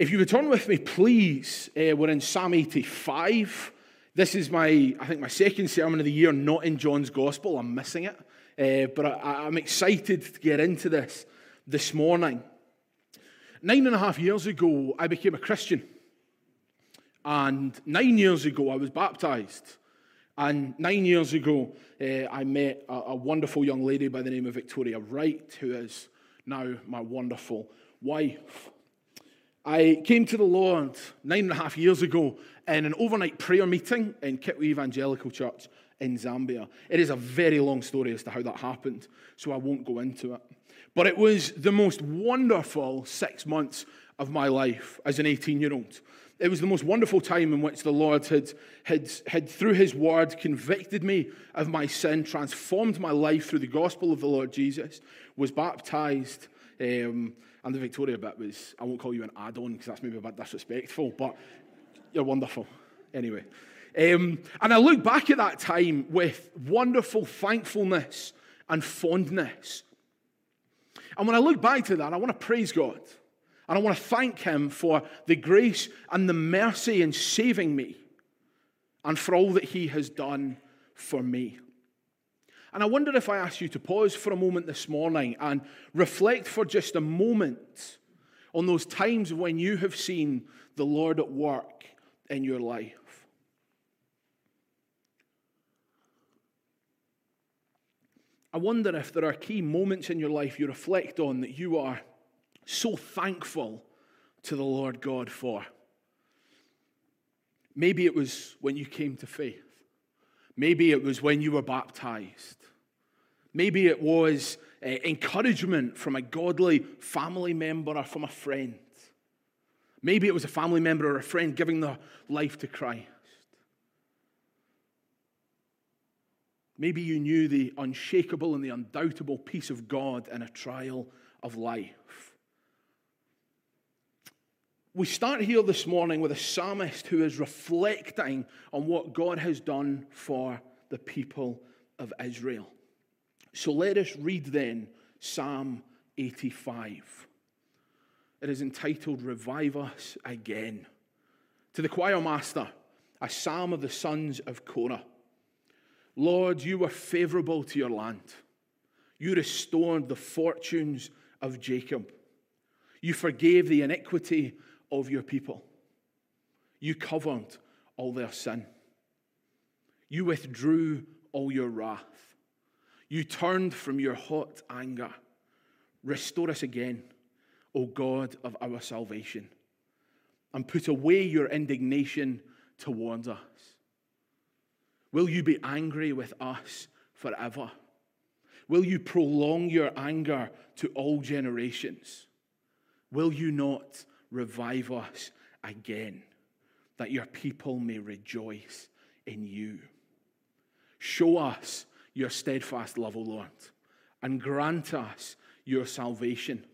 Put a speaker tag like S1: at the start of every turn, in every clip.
S1: If you would turn with me, please, uh, we're in Psalm 85. This is my, I think, my second sermon of the year, not in John's Gospel. I'm missing it. Uh, but I, I'm excited to get into this this morning. Nine and a half years ago, I became a Christian. And nine years ago, I was baptized. And nine years ago, uh, I met a, a, wonderful young lady by the name of Victoria Wright, who is now my wonderful wife. I came to the Lord nine and a half years ago in an overnight prayer meeting in Kitwe Evangelical Church in Zambia. It is a very long story as to how that happened, so I won't go into it. But it was the most wonderful six months of my life as an 18 year old. It was the most wonderful time in which the Lord had, had, had, through His word, convicted me of my sin, transformed my life through the gospel of the Lord Jesus, was baptized. Um, and the Victoria bit was, I won't call you an add on because that's maybe a bit disrespectful, but you're wonderful. Anyway. Um, and I look back at that time with wonderful thankfulness and fondness. And when I look back to that, I want to praise God. And I want to thank Him for the grace and the mercy in saving me and for all that He has done for me. And I wonder if I ask you to pause for a moment this morning and reflect for just a moment on those times when you have seen the Lord at work in your life. I wonder if there are key moments in your life you reflect on that you are so thankful to the Lord God for. Maybe it was when you came to faith. Maybe it was when you were baptized. Maybe it was uh, encouragement from a godly family member or from a friend. Maybe it was a family member or a friend giving their life to Christ. Maybe you knew the unshakable and the undoubtable peace of God in a trial of life. We start here this morning with a psalmist who is reflecting on what God has done for the people of Israel. So let us read then Psalm 85. It is entitled Revive Us Again. To the choir master, a psalm of the sons of Korah. Lord, you were favorable to your land. You restored the fortunes of Jacob. You forgave the iniquity of your people. You covered all their sin. You withdrew all your wrath. You turned from your hot anger. Restore us again, O God of our salvation, and put away your indignation towards us. Will you be angry with us forever? Will you prolong your anger to all generations? Will you not revive us again, that your people may rejoice in you. Show us your steadfast love, O Lord, and grant us your salvation.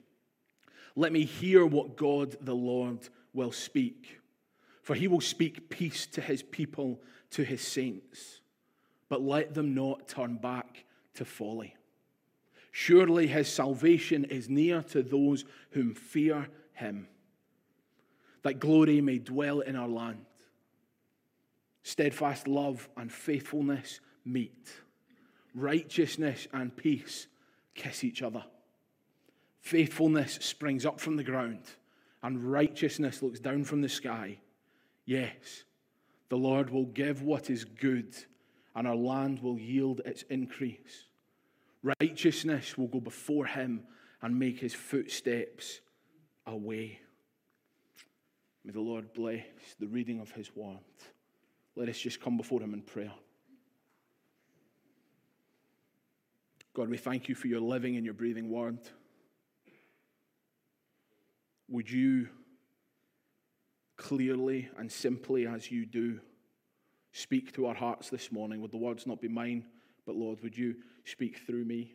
S1: Let me hear what God the Lord will speak, for he will speak peace to his people, to his saints, but let them not turn back to folly. Surely his salvation is near to those whom fear him that glory may dwell in our land. Steadfast love and faithfulness meet. Righteousness and peace kiss each other. Faithfulness springs up from the ground, and righteousness looks down from the sky. Yes, the Lord will give what is good, and our land will yield its increase. Righteousness will go before him and make his footsteps a way. May the Lord bless the reading of his word. Let us just come before him in prayer. God, we thank you for your living and your breathing word. Would you clearly and simply as you do speak to our hearts this morning? Would the words not be mine, but Lord, would you speak through me?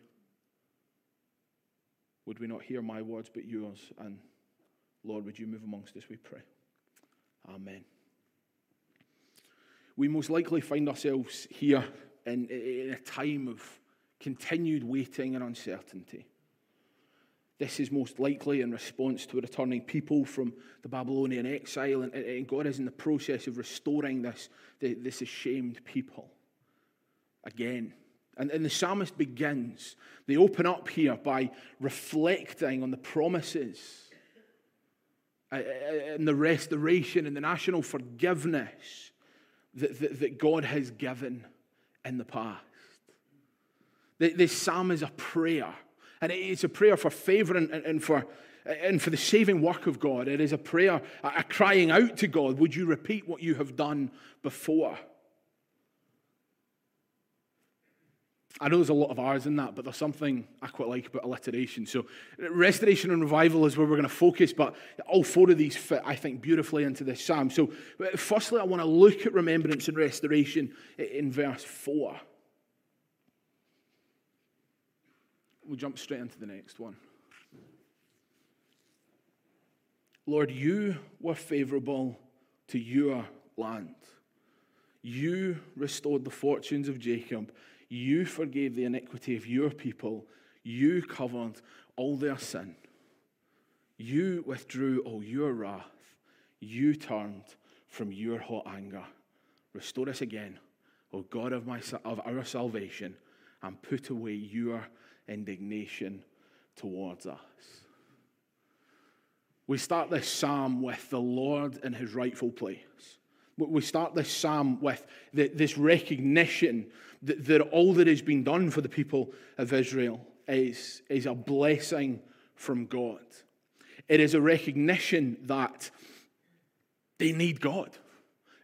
S1: Would we not hear my words but yours? And Lord, would you move amongst us, we pray. Amen. We most likely find ourselves here in, in a time of continued waiting and uncertainty. This is most likely in response to returning people from the Babylonian exile, and, and God is in the process of restoring this, this ashamed people again. And, and the psalmist begins, they open up here by reflecting on the promises uh, uh, and the restoration and the national forgiveness that, that, that God has given in the past. This psalm is a prayer and it's a prayer for favor and, for, and for the saving work of God. It is a prayer, a crying out to God, would you repeat what you have done before? I know there's a lot of R's in that, but there's something I quite like about alliteration. So, restoration and revival is where we're going to focus, but all four of these fit, I think, beautifully into this psalm. So, firstly, I want to look at remembrance and restoration in verse 4. We'll jump straight into the next one. Lord, you were favorable to your land. You restored the fortunes of Jacob. You forgave the iniquity of your people. You covered all their sin. You withdrew all your wrath. You turned from your hot anger. Restore us again, O God of, my, of our salvation, and put away your indignation towards us. We start this psalm with the Lord in his rightful place. We start this psalm with the, this recognition that, that all that has been done for the people of Israel is, is a blessing from God. It is a recognition that they need God.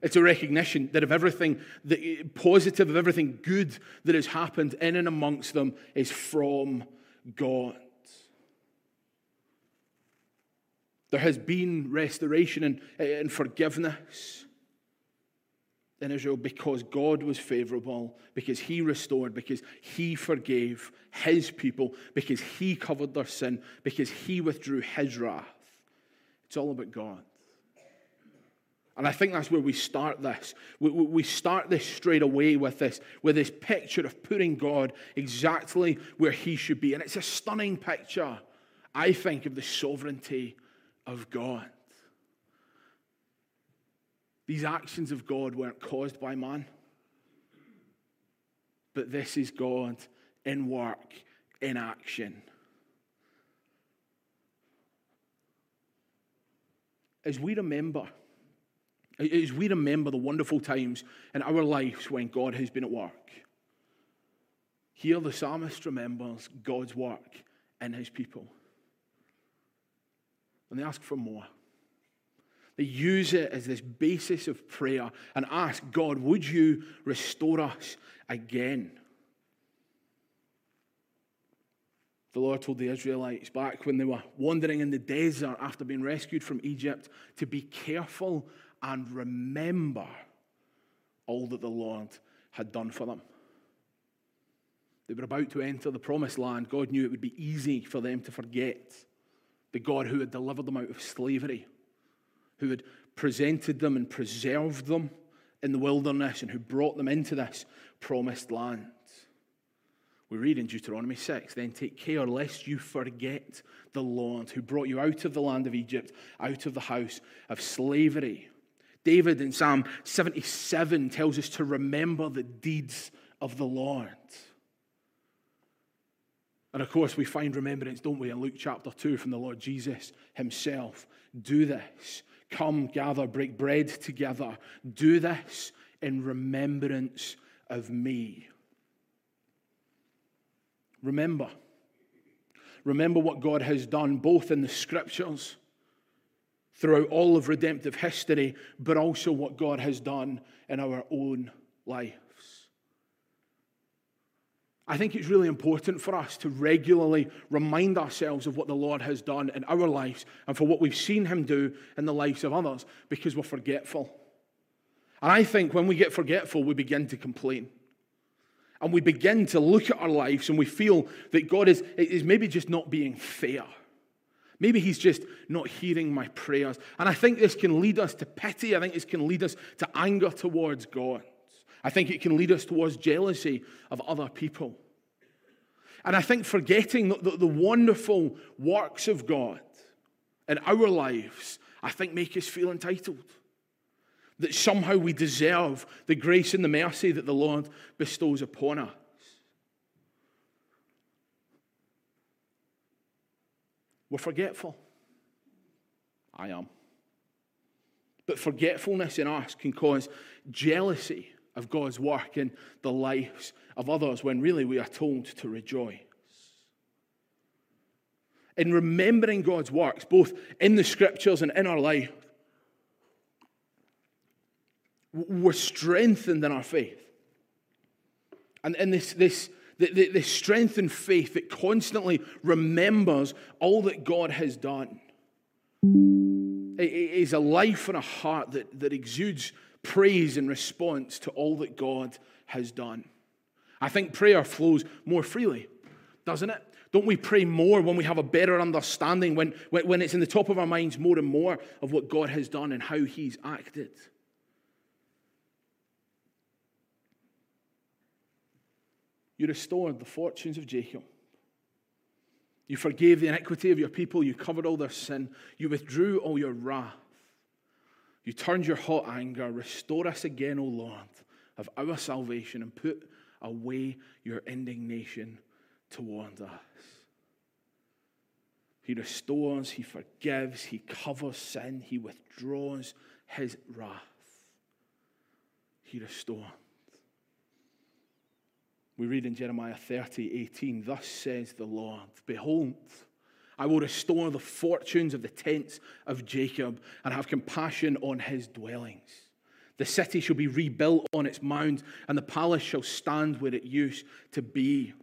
S1: It's a recognition that of everything that, positive, of everything good that has happened in and amongst them is from God. There has been restoration and, and forgiveness in Israel because God was favorable, because He restored, because He forgave His people, because He covered their sin, because He withdrew His wrath. It's all about God. And I think that's where we start this. We, we start this straight away with this, with this picture of putting God exactly where He should be. And it's a stunning picture, I think, of the sovereignty of God. These actions of God weren't caused by man, but this is God in work, in action. As we remember, as we remember the wonderful times in our lives when God has been at work. Here, the psalmist remembers God's work in his people. And they ask for more. They use it as this basis of prayer and ask God, would you restore us again? The Lord told the Israelites back when they were wandering in the desert after being rescued from Egypt to be careful and remember all that the Lord had done for them. They were about to enter the promised land. God knew it would be easy for them to forget the God who had delivered them out of slavery, who had presented them and preserved them in the wilderness, and who brought them into this promised land. We read in Deuteronomy 6 then take care lest you forget the Lord who brought you out of the land of Egypt, out of the house of slavery. David in Psalm 77 tells us to remember the deeds of the Lord. And of course, we find remembrance, don't we, in Luke chapter 2 from the Lord Jesus himself. Do this. Come, gather, break bread together. Do this in remembrance of me. Remember. Remember what God has done both in the scriptures throughout all of redemptive history, but also what God has done in our own lives. I think it's really important for us to regularly remind ourselves of what the Lord has done in our lives and for what we've seen Him do in the lives of others because we're forgetful. And I think when we get forgetful, we begin to complain. And we begin to look at our lives and we feel that God is, is maybe just not being fair. Maybe he's just not hearing my prayers. And I think this can lead us to pity. I think this can lead us to anger towards God. I think it can lead us towards jealousy of other people. And I think forgetting the, the, the wonderful works of God in our lives, I think make us feel entitled. That somehow we deserve the grace and the mercy that the Lord bestows upon us. We're forgetful. I am. But forgetfulness in us can cause jealousy of God's work in the lives of others when really we are told to rejoice. In remembering God's works, both in the scriptures and in our life, we're strengthened in our faith. And in this, this, this, this strength and faith that constantly remembers all that God has done it is a life and a heart that, that exudes praise in response to all that God has done. I think prayer flows more freely, doesn't it? Don't we pray more when we have a better understanding, when, when it's in the top of our minds more and more of what God has done and how He's acted? You restored the fortunes of Jacob. You forgave the iniquity of your people. You covered all their sin. You withdrew all your wrath. You turned your hot anger. Restore us again, O Lord, of our salvation, and put away your indignation toward us. He restores, He forgives, He covers sin, He withdraws His wrath. He restores. We read in Jeremiah 30, 18, Thus says the Lord, Behold, I will restore the fortunes of the tents of Jacob and have compassion on his dwellings. The city shall be rebuilt on its mound, and the palace shall stand where it used to be.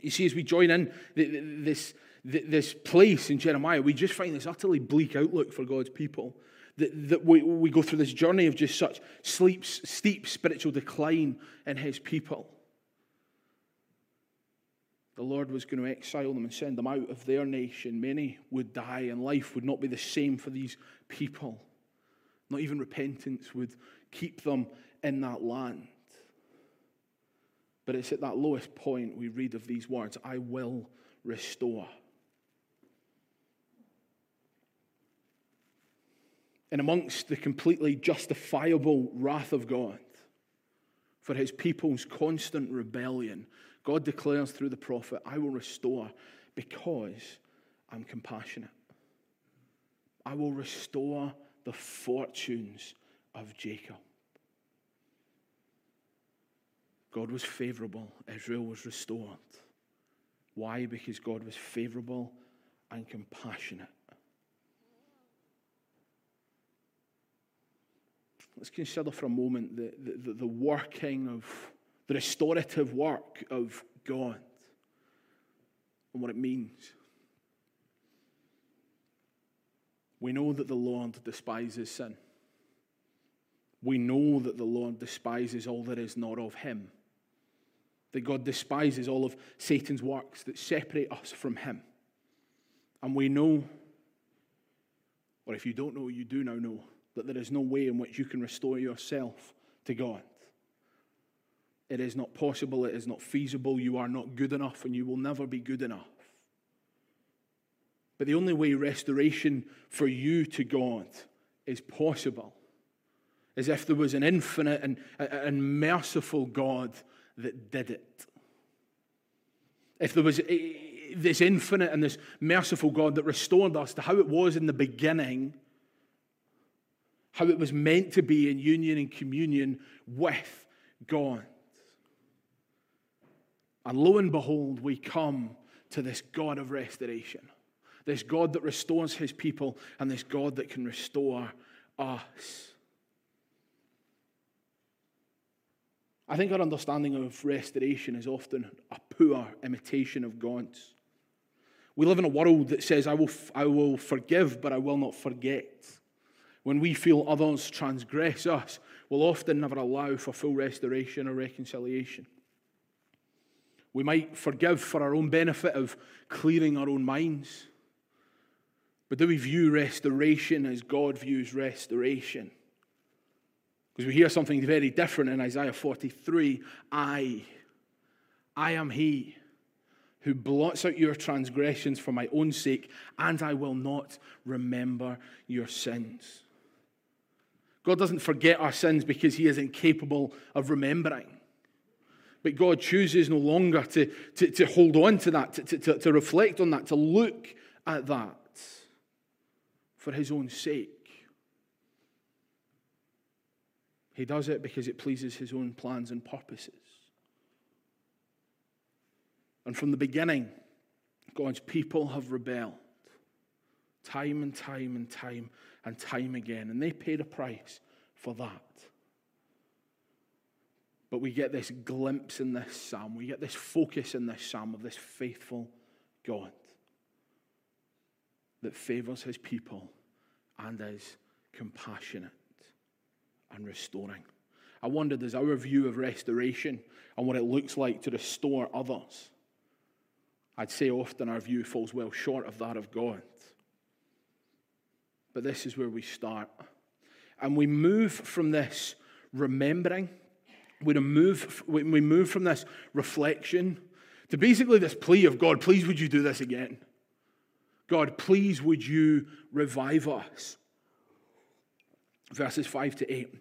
S1: You see, as we join in this, this place in Jeremiah, we just find this utterly bleak outlook for God's people. That, that we, we go through this journey of just such steep, steep spiritual decline in his people the Lord was going to exile them and send them out of their nation. Many would die, and life would not be the same for these people. Not even repentance would keep them in that land. But it's at that lowest point we read of these words I will restore. And amongst the completely justifiable wrath of God for his people's constant rebellion, God declares through the prophet, I will restore because I'm compassionate. I will restore the fortunes of Jacob. God was favorable, Israel was restored. Why? Because God was favorable and compassionate. Let's consider for a moment the, the, the working of the restorative work of God and what it means. We know that the Lord despises sin. We know that the Lord despises all that is not of Him. That God despises all of Satan's works that separate us from Him. And we know, or if you don't know, you do now know, that there is no way in which you can restore yourself to God. It is not possible, it is not feasible, you are not good enough, and you will never be good enough. But the only way restoration for you to God is possible is if there was an infinite and, and merciful God that did it. If there was eh, this infinite and this merciful God that restored us to how it was in the beginning, how it was meant to be in union and communion with God. And lo and behold, we come to this God of restoration, this God that restores his people, and this God that can restore us. I think our understanding of restoration is often a poor imitation of God's. We live in a world that says, I will, I will forgive, but I will not forget. When we feel others transgress us, we'll often never allow for full restoration or reconciliation. We might forgive for our own benefit of clearing our own minds. But do we view restoration as God views restoration? Because we hear something very different in Isaiah 43 I, I am He who blots out your transgressions for my own sake, and I will not remember your sins. God doesn't forget our sins because he is incapable of remembering. But God chooses no longer to, to, to hold on to that, to, to, to reflect on that, to look at that for his own sake. He does it because it pleases his own plans and purposes. And from the beginning, God's people have rebelled time and time and time and time again. And they paid a price for that. But we get this glimpse in this psalm, we get this focus in this psalm of this faithful God that favors his people and is compassionate and restoring. I wonder, does our view of restoration and what it looks like to restore others? I'd say often our view falls well short of that of God. But this is where we start. And we move from this remembering, we move, we move from this reflection to basically this plea of God, please would you do this again? God, please would you revive us? Verses 5 to 8.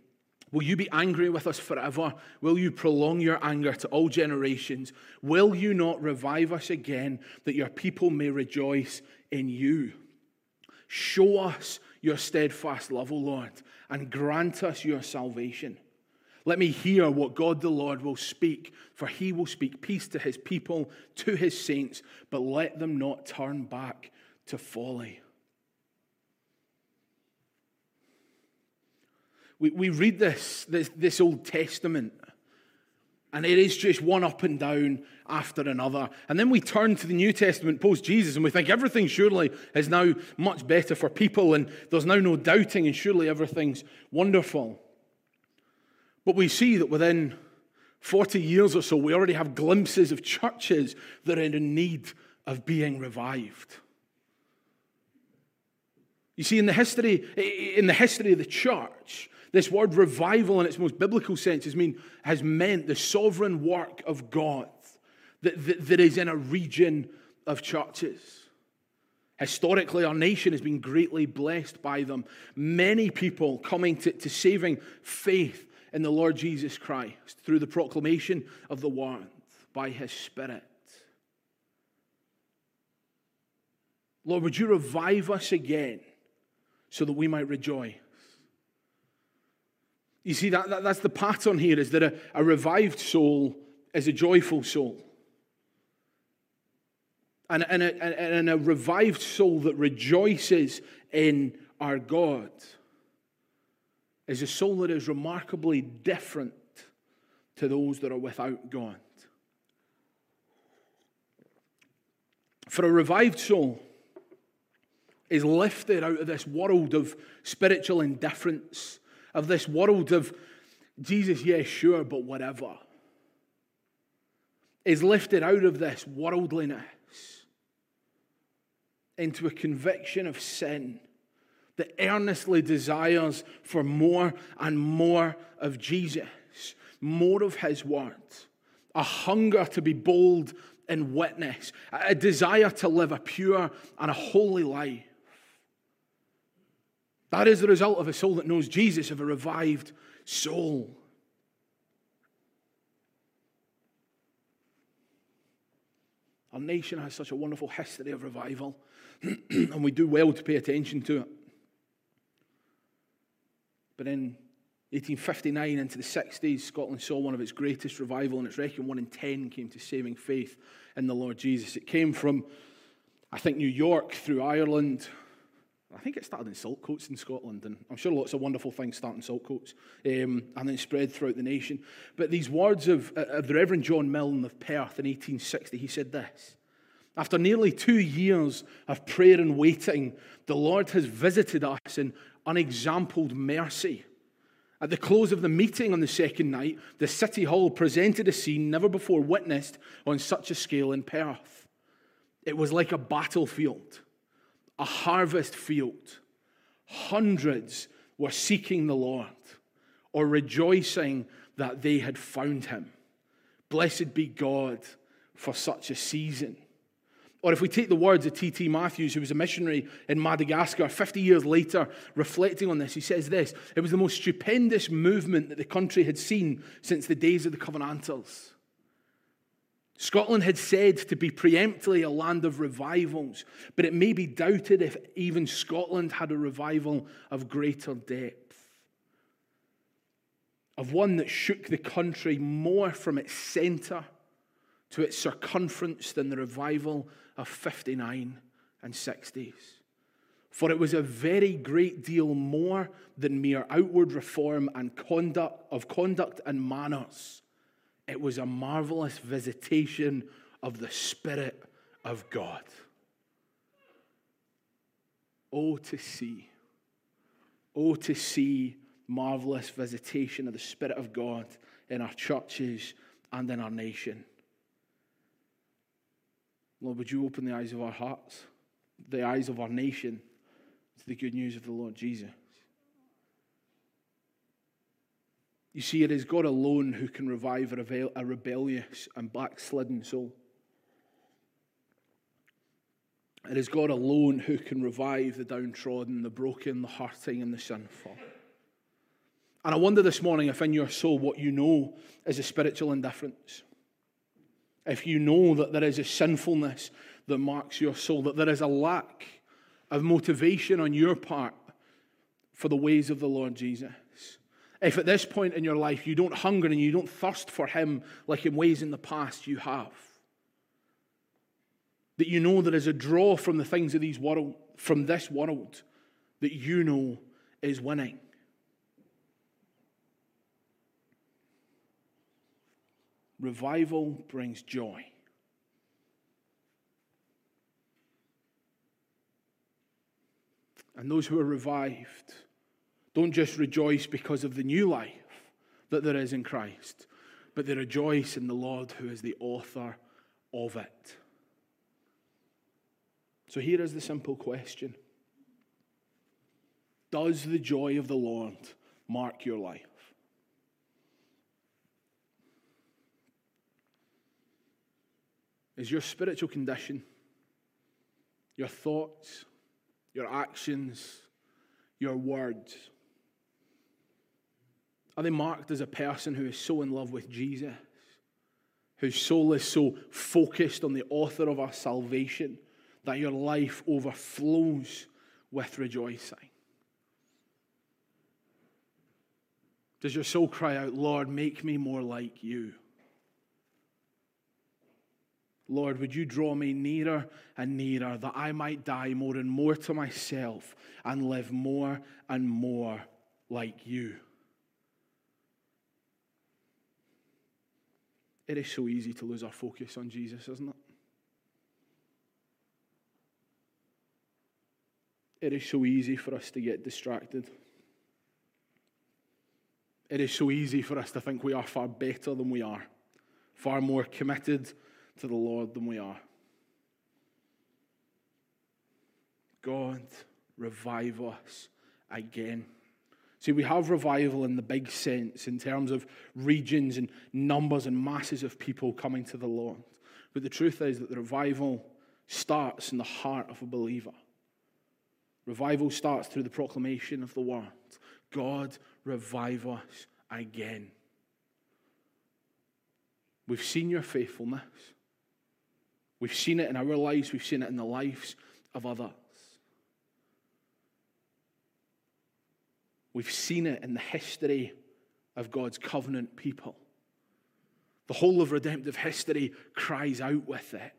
S1: Will you be angry with us forever? Will you prolong your anger to all generations? Will you not revive us again that your people may rejoice in you? Show us your steadfast love, O Lord, and grant us your salvation. Let me hear what God the Lord will speak, for he will speak peace to his people, to his saints, but let them not turn back to folly. We, we read this, this, this Old Testament, and it is just one up and down after another. And then we turn to the New Testament post Jesus, and we think everything surely is now much better for people, and there's now no doubting, and surely everything's wonderful. But we see that within 40 years or so, we already have glimpses of churches that are in need of being revived. You see, in the history, in the history of the church, this word revival, in its most biblical sense, has, mean, has meant the sovereign work of God that, that, that is in a region of churches. Historically, our nation has been greatly blessed by them. Many people coming to, to saving faith in the Lord Jesus Christ through the proclamation of the word by his Spirit. Lord, would you revive us again so that we might rejoice? You see, that, that that's the pattern here is that a, a revived soul is a joyful soul. And, and, a, and a revived soul that rejoices in our God is a soul that is remarkably different to those that are without God. For a revived soul is lifted out of this world of spiritual indifference of this world of Jesus, yes, yeah, sure, but whatever, is lifted out of this worldliness into a conviction of sin that earnestly desires for more and more of Jesus, more of His word, a hunger to be bold in witness, a desire to live a pure and a holy life. That is the result of a soul that knows Jesus, of a revived soul. Our nation has such a wonderful history of revival, and we do well to pay attention to it. But in 1859 into the 60s, Scotland saw one of its greatest revival, and it's reckoned one in 10 came to saving faith in the Lord Jesus. It came from, I think, New York through Ireland, I think it started in Saltcoats in Scotland, and I'm sure lots of wonderful things start in Saltcoats um, and then spread throughout the nation. But these words of, of the Reverend John Milne of Perth in 1860, he said this After nearly two years of prayer and waiting, the Lord has visited us in unexampled mercy. At the close of the meeting on the second night, the City Hall presented a scene never before witnessed on such a scale in Perth. It was like a battlefield a harvest field. Hundreds were seeking the Lord or rejoicing that they had found him. Blessed be God for such a season. Or if we take the words of T.T. Matthews, who was a missionary in Madagascar 50 years later, reflecting on this, he says this It was the most stupendous movement that the country had seen since the days of the Covenanters. Scotland had said to be preemptively a land of revivals, but it may be doubted if even Scotland had a revival of greater depth. Of one that shook the country more from its centre to its circumference than the revival of 59 and 60s. For it was a very great deal more than mere outward reform and conduct of conduct and manners. It was a marvelous visitation of the Spirit of God. Oh, to see, oh, to see marvelous visitation of the Spirit of God in our churches and in our nation. Lord, would you open the eyes of our hearts, the eyes of our nation, to the good news of the Lord Jesus? You see, it is God alone who can revive a rebellious and backslidden soul. It is God alone who can revive the downtrodden, the broken, the hurting, and the sinful. And I wonder this morning if in your soul what you know is a spiritual indifference if you know that there is a sinfulness that marks your soul, that there is a lack of motivation on your part for the ways of the Lord Jesus. If at this point in your life you don't hunger and you don't thirst for Him like in ways in the past you have, that you know there is a draw from the things of these world, from this world that you know is winning. Revival brings joy. And those who are revived don't just rejoice because of the new life that there is in Christ, but they rejoice in the Lord who is the author of it. So here is the simple question Does the joy of the Lord mark your life? Is your spiritual condition, your thoughts, your actions, your words. Are they marked as a person who is so in love with Jesus, whose soul is so focused on the author of our salvation that your life overflows with rejoicing? Does your soul cry out, Lord, make me more like you? Lord, would you draw me nearer and nearer that I might die more and more to myself and live more and more like you? It is so easy to lose our focus on Jesus, isn't it? It is so easy for us to get distracted. It is so easy for us to think we are far better than we are, far more committed to the Lord than we are. God, revive us again. See, we have revival in the big sense in terms of regions and numbers and masses of people coming to the Lord. But the truth is that the revival starts in the heart of a believer. Revival starts through the proclamation of the word God, revive us again. We've seen your faithfulness. We've seen it in our lives, we've seen it in the lives of others. We've seen it in the history of God's covenant people. The whole of redemptive history cries out with it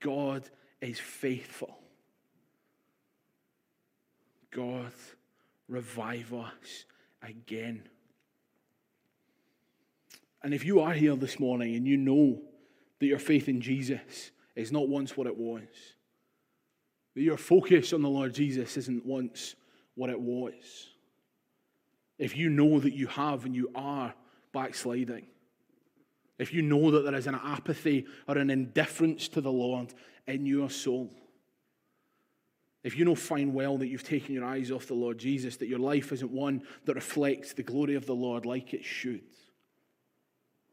S1: God is faithful. God, revive us again. And if you are here this morning and you know that your faith in Jesus is not once what it was. That your focus on the Lord Jesus isn't once what it was. If you know that you have and you are backsliding, if you know that there is an apathy or an indifference to the Lord in your soul, if you know fine well that you've taken your eyes off the Lord Jesus, that your life isn't one that reflects the glory of the Lord like it should,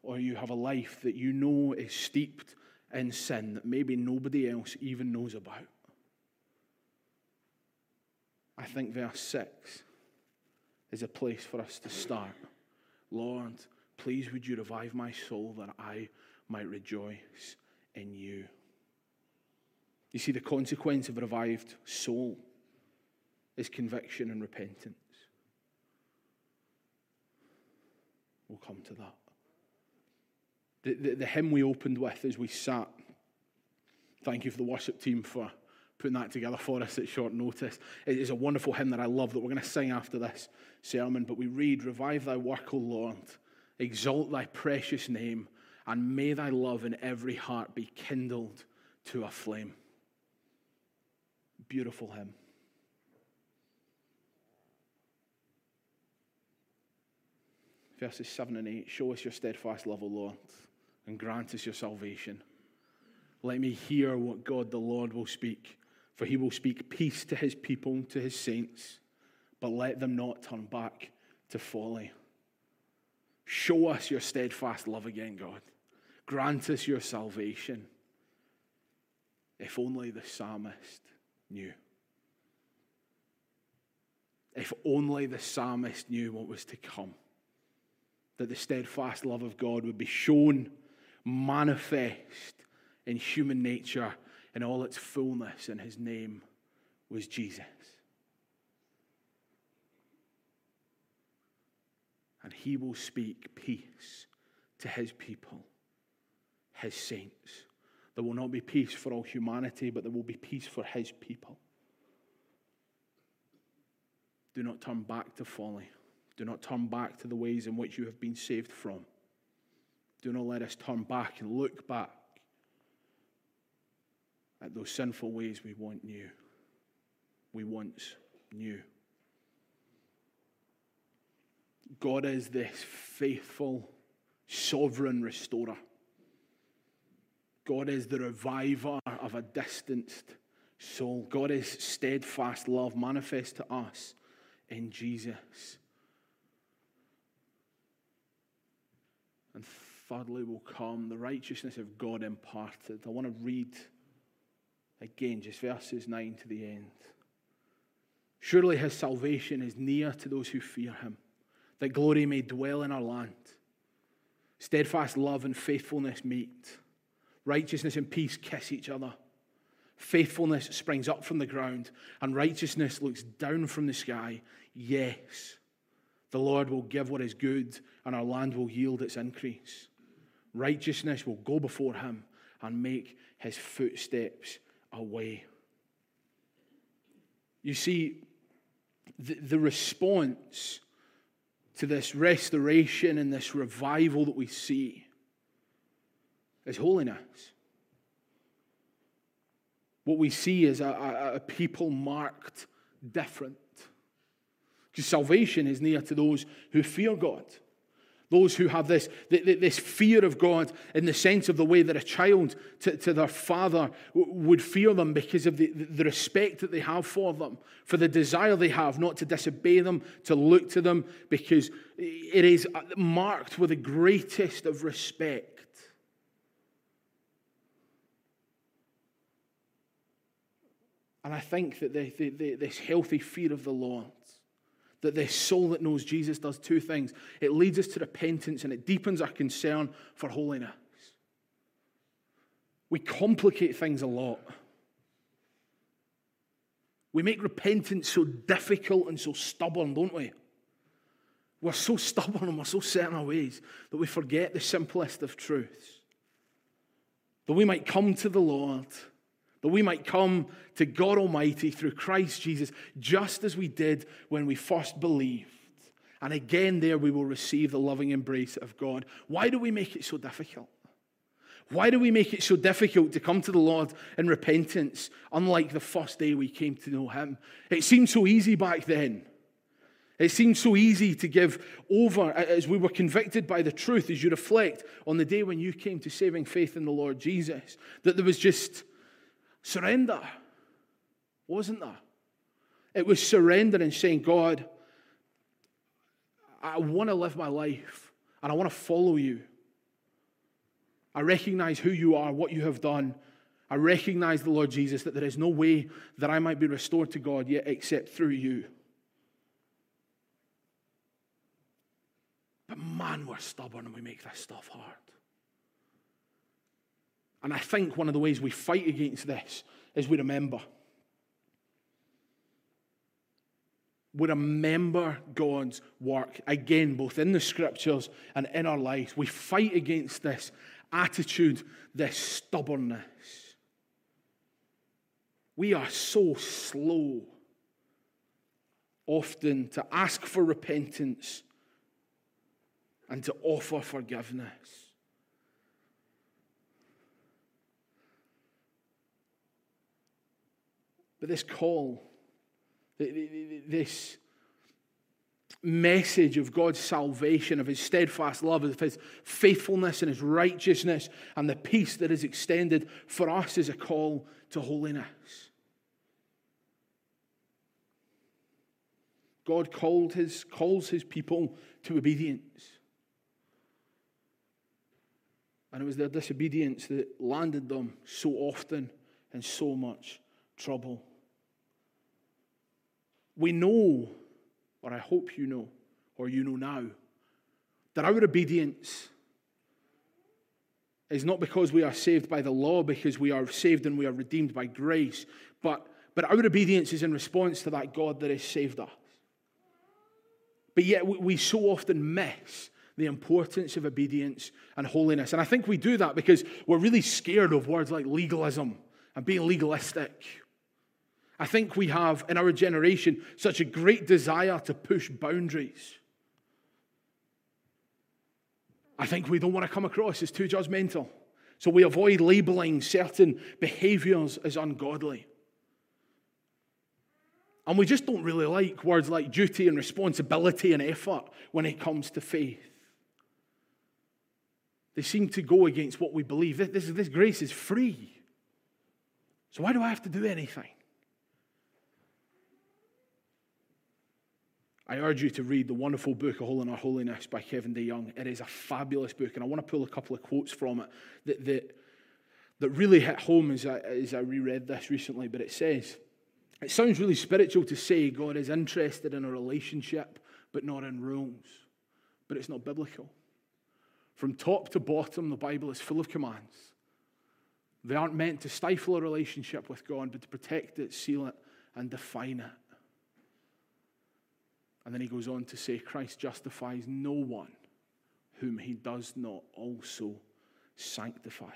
S1: or you have a life that you know is steeped in sin that maybe nobody else even knows about. I think verse 6 is a place for us to start. Lord, please would you revive my soul that I might rejoice in you. You see, the consequence of a revived soul is conviction and repentance. We'll come to that. The, the, hymn we opened with as we sat, thank you for the worship team for putting that together for us at short notice. It is a wonderful hymn that I love that we're going to sing after this sermon. But we read, Revive thy work, O Lord, exalt thy precious name, and may thy love in every heart be kindled to a flame. Beautiful hymn. Verses 7 and 8 Show us your steadfast love, O Lord, and grant us your salvation. Let me hear what God the Lord will speak, for he will speak peace to his people, to his saints, but let them not turn back to folly. Show us your steadfast love again, God. Grant us your salvation. If only the psalmist knew. If only the psalmist knew what was to come. That the steadfast love of God would be shown, manifest in human nature in all its fullness, and his name was Jesus. And he will speak peace to his people, his saints. There will not be peace for all humanity, but there will be peace for his people. Do not turn back to folly. Do not turn back to the ways in which you have been saved from. Do not let us turn back and look back at those sinful ways we want new. We once knew. God is this faithful, sovereign restorer. God is the reviver of a distanced soul. God is steadfast love manifest to us in Jesus. And thirdly, will come the righteousness of God imparted. I want to read again just verses 9 to the end. Surely his salvation is near to those who fear him, that glory may dwell in our land. Steadfast love and faithfulness meet Righteousness and peace kiss each other. Faithfulness springs up from the ground, and righteousness looks down from the sky. Yes, the Lord will give what is good, and our land will yield its increase. Righteousness will go before him and make his footsteps a way. You see, the, the response to this restoration and this revival that we see is holiness. What we see is a, a, a people marked different. Because salvation is near to those who fear God. Those who have this, this fear of God in the sense of the way that a child to, to their father would fear them because of the, the respect that they have for them, for the desire they have not to disobey them, to look to them, because it is uh, marked with the greatest of respect. And I think that the, the, the, this healthy fear of the Lord, that the soul that knows Jesus does two things. It leads us to repentance and it deepens our concern for holiness. We complicate things a lot. We make repentance so difficult and so stubborn, don't we? We're so stubborn and we're so set in our ways that we forget the simplest of truths. That we might come to the Lord that we might come to God Almighty through Christ Jesus, just as we did when we first believed. And again, there we will receive the loving embrace of God. Why do we make it so difficult? Why do we make it so difficult to come to the Lord in repentance, unlike the first day we came to know Him? It seemed so easy back then. It seemed so easy to give over as we were convicted by the truth, as you reflect on the day when you came to saving faith in the Lord Jesus, that there was just Surrender, wasn't there? It was surrender and saying, God, I want to live my life and I want to follow you. I recognize who you are, what you have done. I recognize the Lord Jesus, that there is no way that I might be restored to God yet except through you. But man, we're stubborn and we make this stuff hard. And I think one of the ways we fight against this is we remember. We remember God's work, again, both in the scriptures and in our lives. We fight against this attitude, this stubbornness. We are so slow often to ask for repentance and to offer forgiveness. But this call, this message of God's salvation, of his steadfast love, of his faithfulness and his righteousness, and the peace that is extended for us is a call to holiness. God called his, calls his people to obedience. And it was their disobedience that landed them so often in so much trouble. We know, or I hope you know, or you know now, that our obedience is not because we are saved by the law, because we are saved and we are redeemed by grace, but, but our obedience is in response to that God that has saved us. But yet we so often miss the importance of obedience and holiness. And I think we do that because we're really scared of words like legalism and being legalistic. I think we have in our generation such a great desire to push boundaries. I think we don't want to come across as too judgmental. So we avoid labeling certain behaviors as ungodly. And we just don't really like words like duty and responsibility and effort when it comes to faith. They seem to go against what we believe. This, this, this grace is free. So why do I have to do anything? I urge you to read the wonderful book, A Hole in Our Holiness by Kevin DeYoung. It is a fabulous book, and I want to pull a couple of quotes from it that, that, that really hit home as I, as I reread this recently. But it says, It sounds really spiritual to say God is interested in a relationship, but not in rules. But it's not biblical. From top to bottom, the Bible is full of commands. They aren't meant to stifle a relationship with God, but to protect it, seal it, and define it. And then he goes on to say, Christ justifies no one whom he does not also sanctify.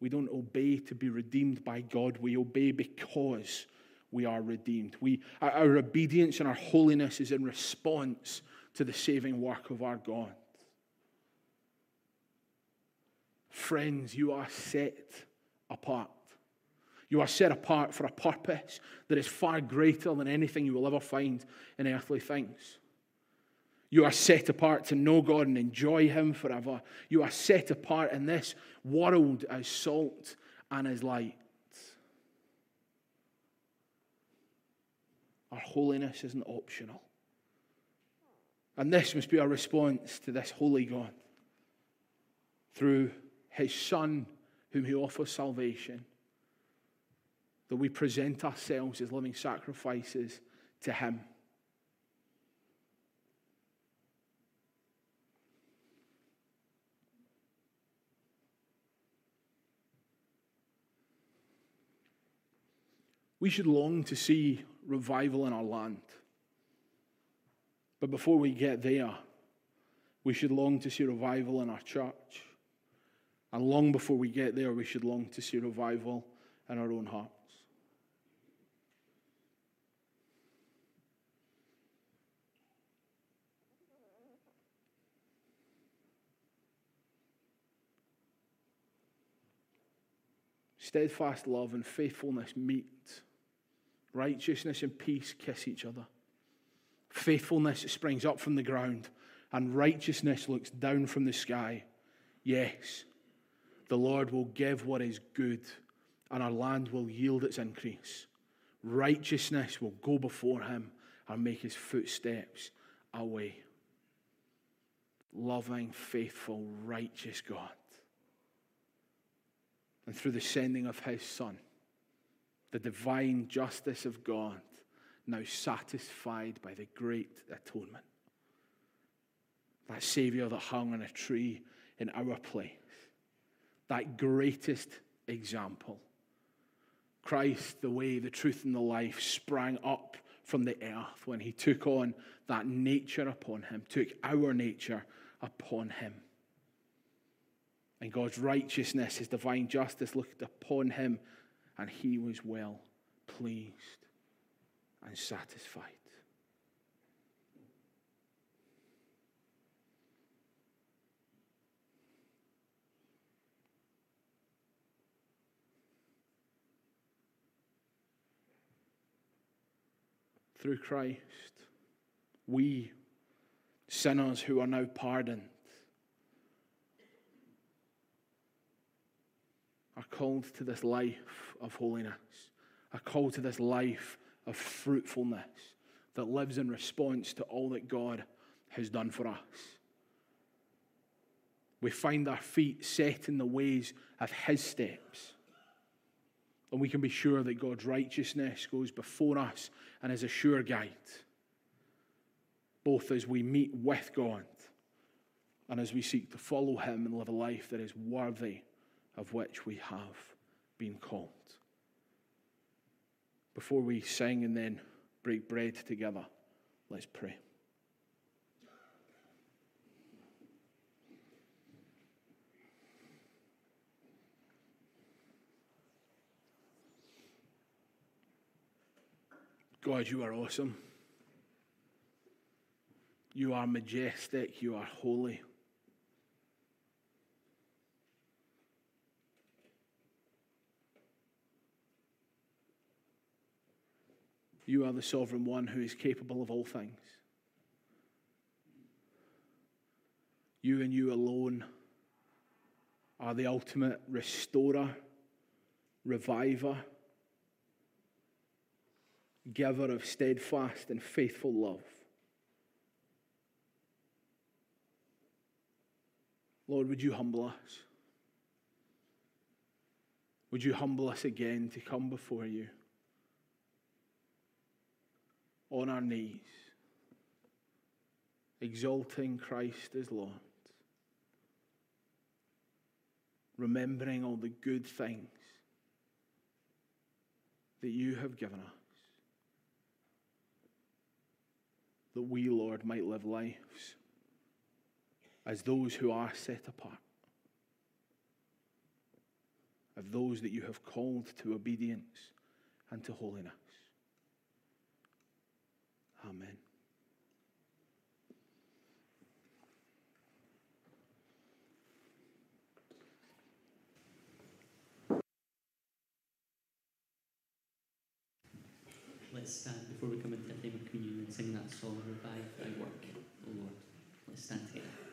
S1: We don't obey to be redeemed by God, we obey because we are redeemed. We, our obedience and our holiness is in response to the saving work of our God. Friends, you are set apart. You are set apart for a purpose that is far greater than anything you will ever find in earthly things. You are set apart to know God and enjoy Him forever. You are set apart in this world as salt and as light. Our holiness isn't optional. And this must be our response to this holy God through His Son, whom He offers salvation that we present ourselves as living sacrifices to Him. We should long to see revival in our land. But before we get there, we should long to see revival in our church. And long before we get there, we should long to see revival in our own heart. Steadfast love and faithfulness meet. Righteousness and peace kiss each other. Faithfulness springs up from the ground, and righteousness looks down from the sky. Yes, the Lord will give what is good, and our land will yield its increase. Righteousness will go before him and make his footsteps a way. loving, faithful, righteous God. And through the sending of his Son, the divine justice of God, now satisfied by the great atonement. That Savior that hung on a tree in our place, that greatest example. Christ, the way, the truth, and the life, sprang up from the earth when he took on that nature upon him, took our nature upon him. And God's righteousness, his divine justice, looked upon him, and he was well pleased and satisfied. Through Christ, we, sinners who are now pardoned, are called to this life of holiness, are called to this life of fruitfulness that lives in response to all that God has done for us. We find our feet set in the ways of His steps. And we can be sure that God's righteousness goes before us and is a sure guide, both as we meet with God and as we seek to follow Him and live a life that is worthy of which we have been called. Before we sing and then break bread together, let's pray. God, you are awesome. You are majestic. You are holy. You are the sovereign one who is capable of all things. You and you alone are the ultimate restorer, reviver, giver of steadfast and faithful love. Lord, would you humble us? Would you humble us again to come before you? On our knees, exalting Christ as Lord, remembering all the good things that you have given us, that we, Lord, might live lives as those who are set apart, of those that you have called to obedience and to holiness. Amen.
S2: Let's stand before we come into the time of communion and sing that song, Revive Thy Work, O Lord. Let's stand together.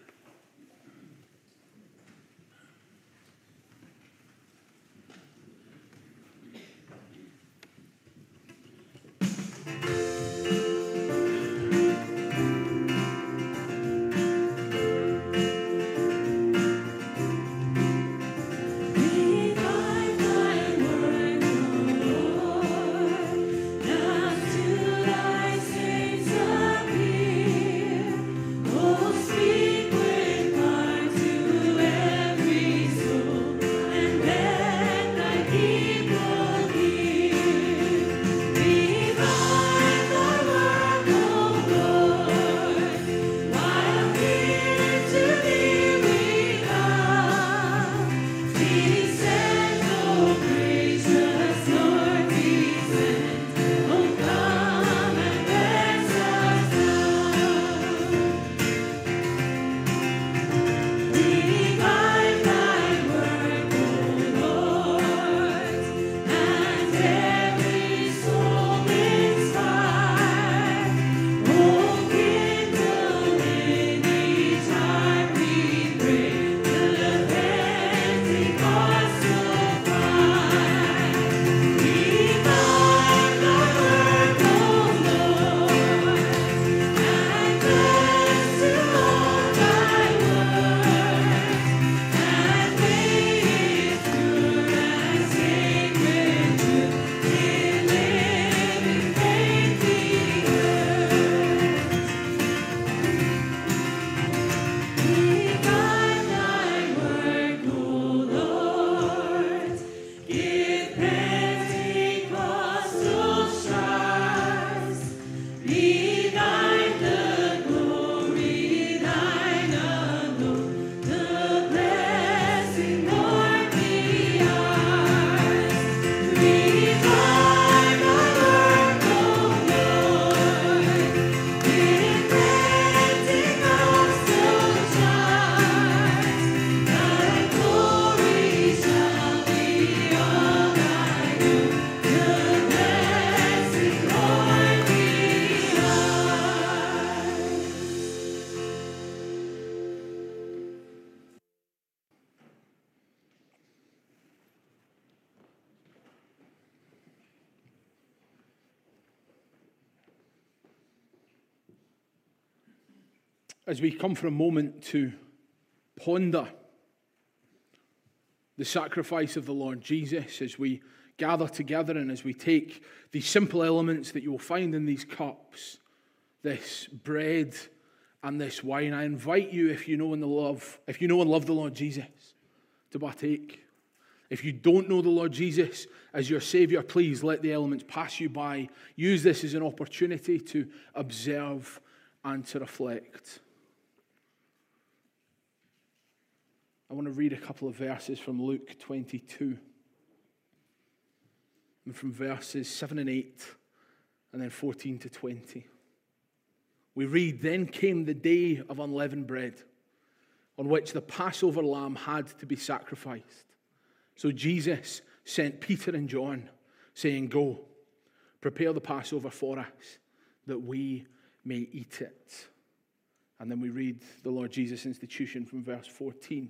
S1: As we come for a moment to ponder the sacrifice of the Lord Jesus, as we gather together and as we take these simple elements that you will find in these cups, this bread and this wine, I invite you, if you know and love, if you know and love the Lord Jesus, to partake. If you don't know the Lord Jesus as your Savior, please let the elements pass you by. Use this as an opportunity to observe and to reflect. I want to read a couple of verses from Luke 22, and from verses 7 and 8, and then 14 to 20. We read, Then came the day of unleavened bread, on which the Passover lamb had to be sacrificed. So Jesus sent Peter and John, saying, Go, prepare the Passover for us, that we may eat it. And then we read the Lord Jesus' institution from verse 14.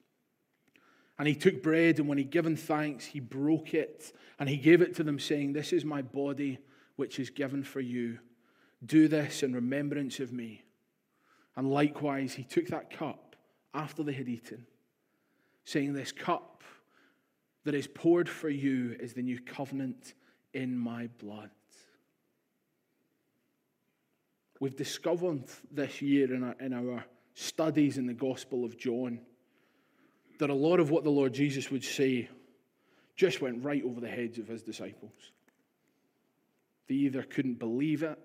S1: And he took bread, and when he'd given thanks, he broke it, and he gave it to them, saying, This is my body, which is given for you. Do this in remembrance of me. And likewise, he took that cup after they had eaten, saying, This cup that is poured for you is the new covenant in my blood. We've discovered this year in our, in our studies in the Gospel of John that a lot of what the Lord Jesus would say just went right over the heads of his disciples. They either couldn't believe it,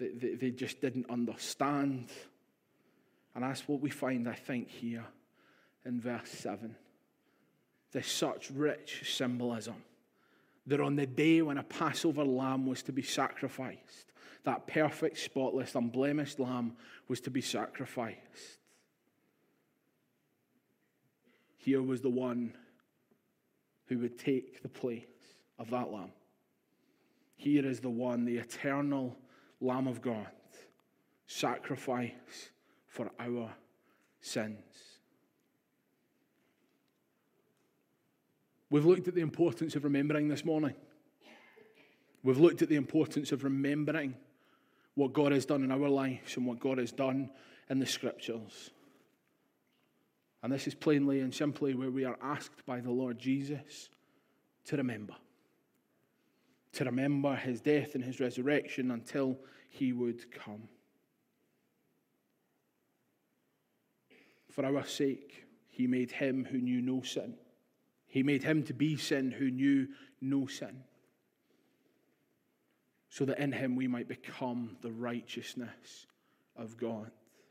S1: they, they, they just didn't understand. And that's what we find, I think, here in verse 7. There's such rich symbolism that on the day when a Passover lamb was to be sacrificed, that perfect, spotless, unblemished lamb was to be sacrificed. Here was the one who would take the place of that lamb. Here is the one, the eternal Lamb of God, sacrifice for our sins. We've looked at the importance of remembering this morning. We've looked at the importance of remembering what God has done in our lives and what God has done in the scriptures. And this is plainly and simply where we are asked by the Lord Jesus to remember. To remember his death and his resurrection until he would come. For our sake, he made him who knew no sin he made him to be sin who knew no sin, so that in him we might become the righteousness of God.